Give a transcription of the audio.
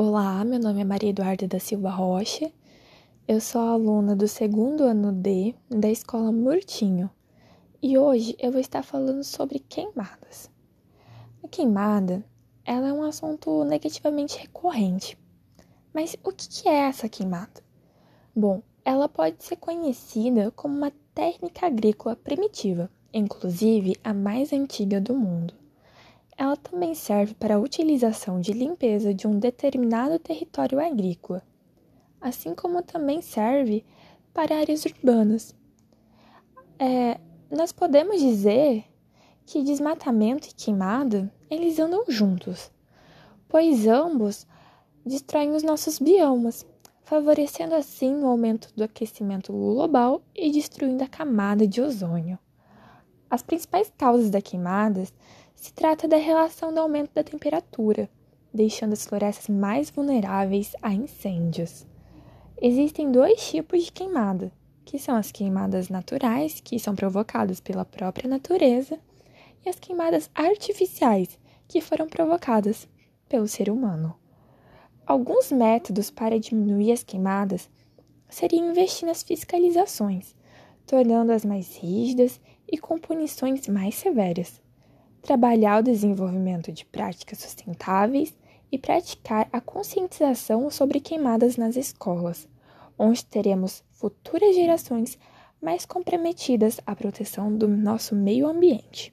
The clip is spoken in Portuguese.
Olá, meu nome é Maria Eduarda da Silva Rocha. Eu sou aluna do segundo ano D da Escola Murtinho e hoje eu vou estar falando sobre queimadas. A queimada, ela é um assunto negativamente recorrente. Mas o que é essa queimada? Bom, ela pode ser conhecida como uma técnica agrícola primitiva, inclusive a mais antiga do mundo. Ela também serve para a utilização de limpeza de um determinado território agrícola, assim como também serve para áreas urbanas. É, nós podemos dizer que desmatamento e queimada eles andam juntos, pois ambos destroem os nossos biomas, favorecendo assim o aumento do aquecimento global e destruindo a camada de ozônio. As principais causas da queimadas se trata da relação do aumento da temperatura, deixando as florestas mais vulneráveis a incêndios. Existem dois tipos de queimada, que são as queimadas naturais, que são provocadas pela própria natureza, e as queimadas artificiais, que foram provocadas pelo ser humano. Alguns métodos para diminuir as queimadas seriam investir nas fiscalizações, tornando-as mais rígidas e com punições mais severas trabalhar o desenvolvimento de práticas sustentáveis e praticar a conscientização sobre queimadas nas escolas, onde teremos futuras gerações mais comprometidas à proteção do nosso meio ambiente.